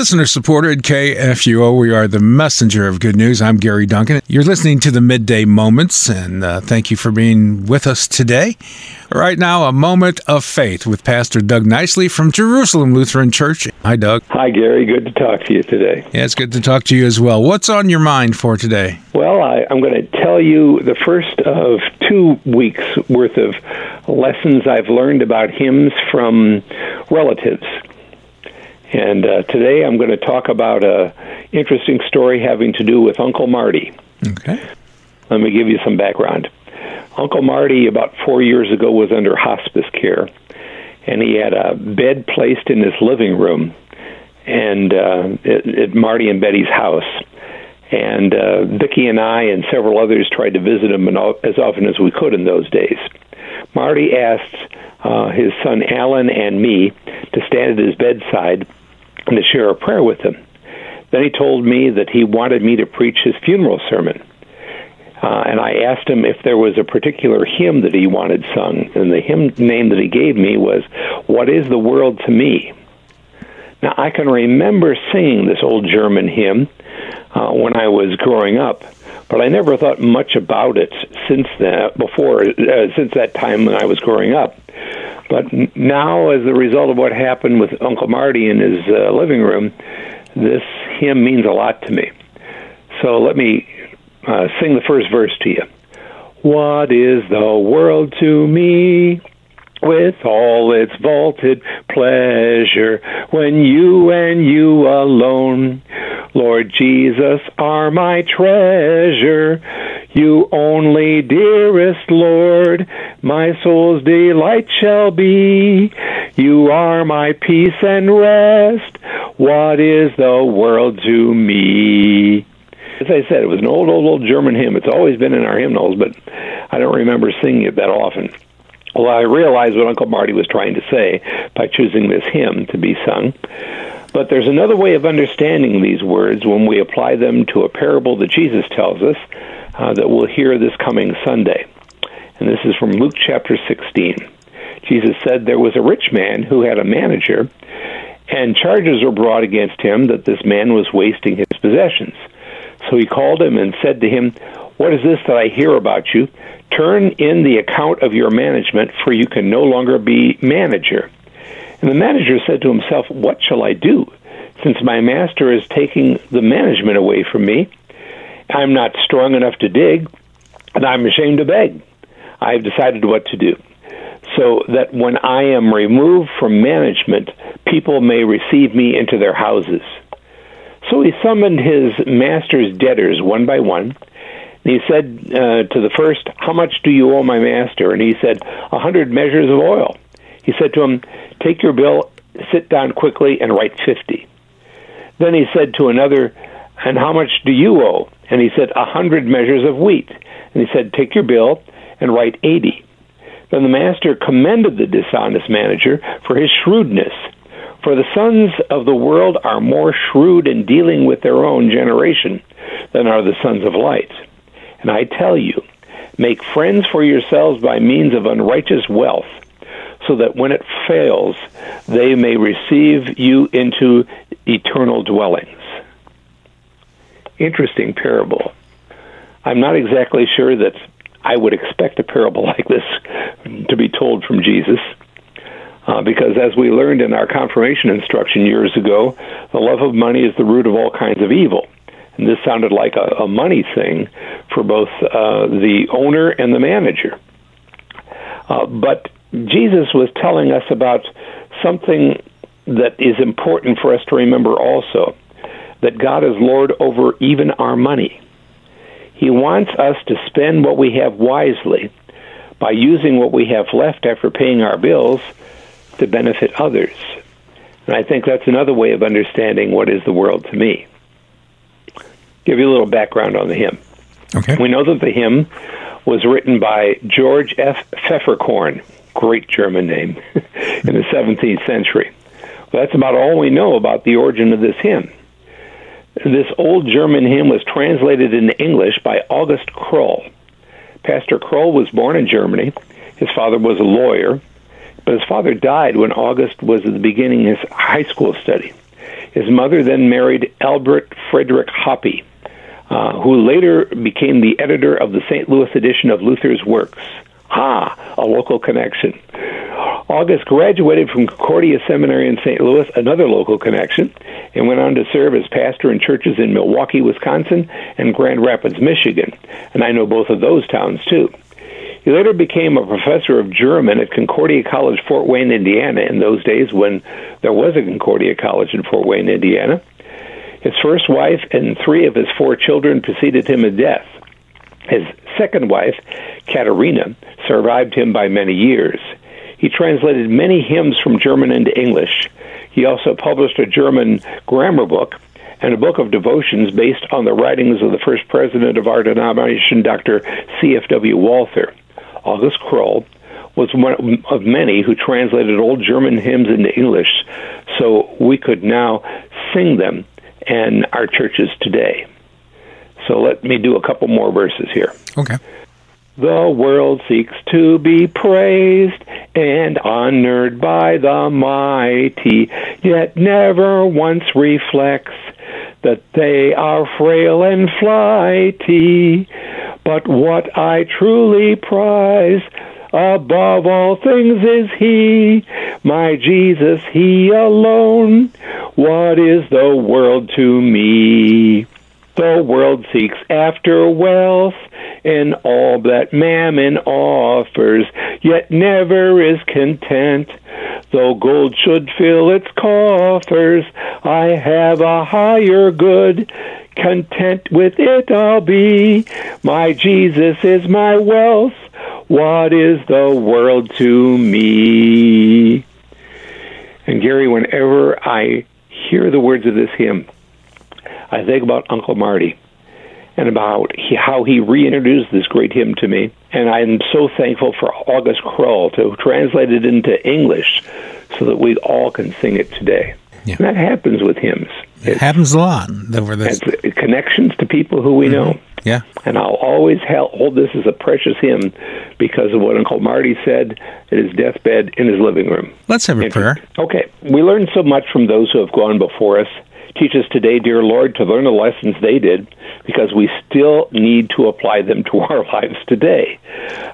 Listener supported KFUO. We are the messenger of good news. I'm Gary Duncan. You're listening to the Midday Moments, and uh, thank you for being with us today. Right now, a moment of faith with Pastor Doug Nicely from Jerusalem Lutheran Church. Hi, Doug. Hi, Gary. Good to talk to you today. Yeah, it's good to talk to you as well. What's on your mind for today? Well, I, I'm going to tell you the first of two weeks worth of lessons I've learned about hymns from relatives. And uh, today I'm going to talk about a interesting story having to do with Uncle Marty. Okay. Let me give you some background. Uncle Marty, about four years ago, was under hospice care, and he had a bed placed in his living room, and uh, at, at Marty and Betty's house. And uh, Vicki and I and several others tried to visit him as often as we could in those days. Marty asked uh, his son Alan and me to stand at his bedside and to share a prayer with him. Then he told me that he wanted me to preach his funeral sermon. Uh, and I asked him if there was a particular hymn that he wanted sung. And the hymn name that he gave me was, What is the World to Me? Now, I can remember singing this old German hymn uh, when I was growing up, but I never thought much about it since that, before, uh, since that time when I was growing up. But now, as a result of what happened with Uncle Marty in his uh, living room, this hymn means a lot to me. So let me uh, sing the first verse to you. What is the world to me? With all its vaulted pleasure, when you and you alone, Lord Jesus, are my treasure. You only, dearest Lord, my soul's delight shall be. You are my peace and rest. What is the world to me? As I said, it was an old, old, old German hymn. It's always been in our hymnals, but I don't remember singing it that often. Well, I realized what Uncle Marty was trying to say by choosing this hymn to be sung. But there's another way of understanding these words when we apply them to a parable that Jesus tells us uh, that we'll hear this coming Sunday. And this is from Luke chapter 16. Jesus said there was a rich man who had a manager, and charges were brought against him that this man was wasting his possessions. So he called him and said to him, What is this that I hear about you? Turn in the account of your management, for you can no longer be manager. And the manager said to himself, What shall I do? Since my master is taking the management away from me, I'm not strong enough to dig, and I'm ashamed to beg. I've decided what to do. So that when I am removed from management, people may receive me into their houses. So he summoned his master's debtors one by one. And he said uh, to the first, How much do you owe my master? And he said, A hundred measures of oil. He said to him, Take your bill, sit down quickly, and write fifty. Then he said to another, And how much do you owe? And he said, A hundred measures of wheat. And he said, Take your bill and write eighty. Then the master commended the dishonest manager for his shrewdness. For the sons of the world are more shrewd in dealing with their own generation than are the sons of light. And I tell you, make friends for yourselves by means of unrighteous wealth, so that when it fails, they may receive you into eternal dwellings. Interesting parable. I'm not exactly sure that I would expect a parable like this to be told from Jesus. Uh, because as we learned in our confirmation instruction years ago, the love of money is the root of all kinds of evil. And this sounded like a, a money thing for both uh, the owner and the manager. Uh, but Jesus was telling us about something that is important for us to remember also that God is Lord over even our money. He wants us to spend what we have wisely by using what we have left after paying our bills to benefit others. And I think that's another way of understanding what is the world to me. Give you a little background on the hymn. Okay. We know that the hymn was written by George F. Pfefferkorn, great German name, in the 17th century. Well, that's about all we know about the origin of this hymn. This old German hymn was translated into English by August Crull. Pastor Crull was born in Germany. His father was a lawyer, but his father died when August was at the beginning of his high school study. His mother then married Albert Frederick Hoppe, uh, who later became the editor of the St. Louis edition of Luther's works. Ah, a local connection. August graduated from Concordia Seminary in St. Louis, another local connection, and went on to serve as pastor in churches in Milwaukee, Wisconsin, and Grand Rapids, Michigan. And I know both of those towns too. He later became a professor of German at Concordia College, Fort Wayne, Indiana, in those days when there was a Concordia College in Fort Wayne, Indiana. His first wife and three of his four children preceded him in death. His second wife, Katerina, survived him by many years. He translated many hymns from German into English. He also published a German grammar book and a book of devotions based on the writings of the first president of our denomination, Dr. C.F.W. Walther. August Crull was one of many who translated old German hymns into English so we could now sing them in our churches today. So let me do a couple more verses here. Okay. The world seeks to be praised and honored by the mighty, yet never once reflects that they are frail and flighty. But what I truly prize above all things is He, my Jesus, He alone. What is the world to me? The world seeks after wealth and all that mammon offers, yet never is content. Though gold should fill its coffers, I have a higher good. Content with it I'll be. My Jesus is my wealth. What is the world to me? And Gary, whenever I hear the words of this hymn, I think about Uncle Marty and about he, how he reintroduced this great hymn to me. And I'm so thankful for August Crull to translate it into English so that we all can sing it today. Yeah. And that happens with hymns. It it's, happens a lot. Over this. connections to people who we mm-hmm. know. Yeah. And I'll always hold this as a precious hymn because of what Uncle Marty said at his deathbed in his living room. Let's have a prayer. Okay. We learn so much from those who have gone before us. Teach us today, dear Lord, to learn the lessons they did because we still need to apply them to our lives today.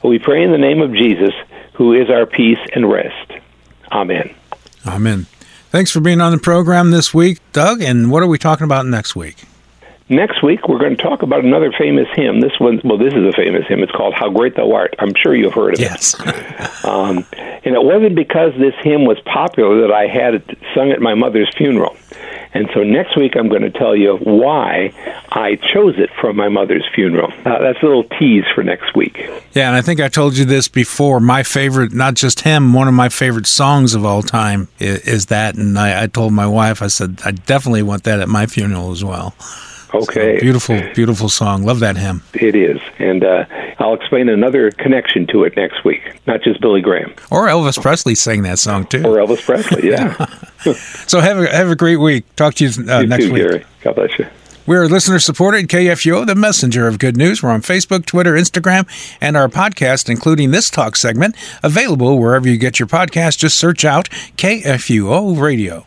We pray in the name of Jesus, who is our peace and rest. Amen. Amen. Thanks for being on the program this week, Doug. And what are we talking about next week? Next week, we're going to talk about another famous hymn. This one, well, this is a famous hymn. It's called "How Great Thou Art." I'm sure you've heard of yes. it. Yes. um, and it wasn't because this hymn was popular that I had it sung at my mother's funeral. And so next week I'm going to tell you why I chose it from my mother's funeral. Uh, that's a little tease for next week. Yeah, and I think I told you this before. My favorite, not just him, one of my favorite songs of all time is, is that. And I, I told my wife, I said, I definitely want that at my funeral as well. Okay. So beautiful, beautiful song. Love that hymn. It is. And uh, I'll explain another connection to it next week, not just Billy Graham. Or Elvis Presley sang that song, too. Or Elvis Presley, yeah. so have a, have a great week. Talk to you, uh, you next too, week. Gary. God bless you. We're listener supported KFUO, the messenger of good news. We're on Facebook, Twitter, Instagram, and our podcast, including this talk segment, available wherever you get your podcast. Just search out KFUO Radio.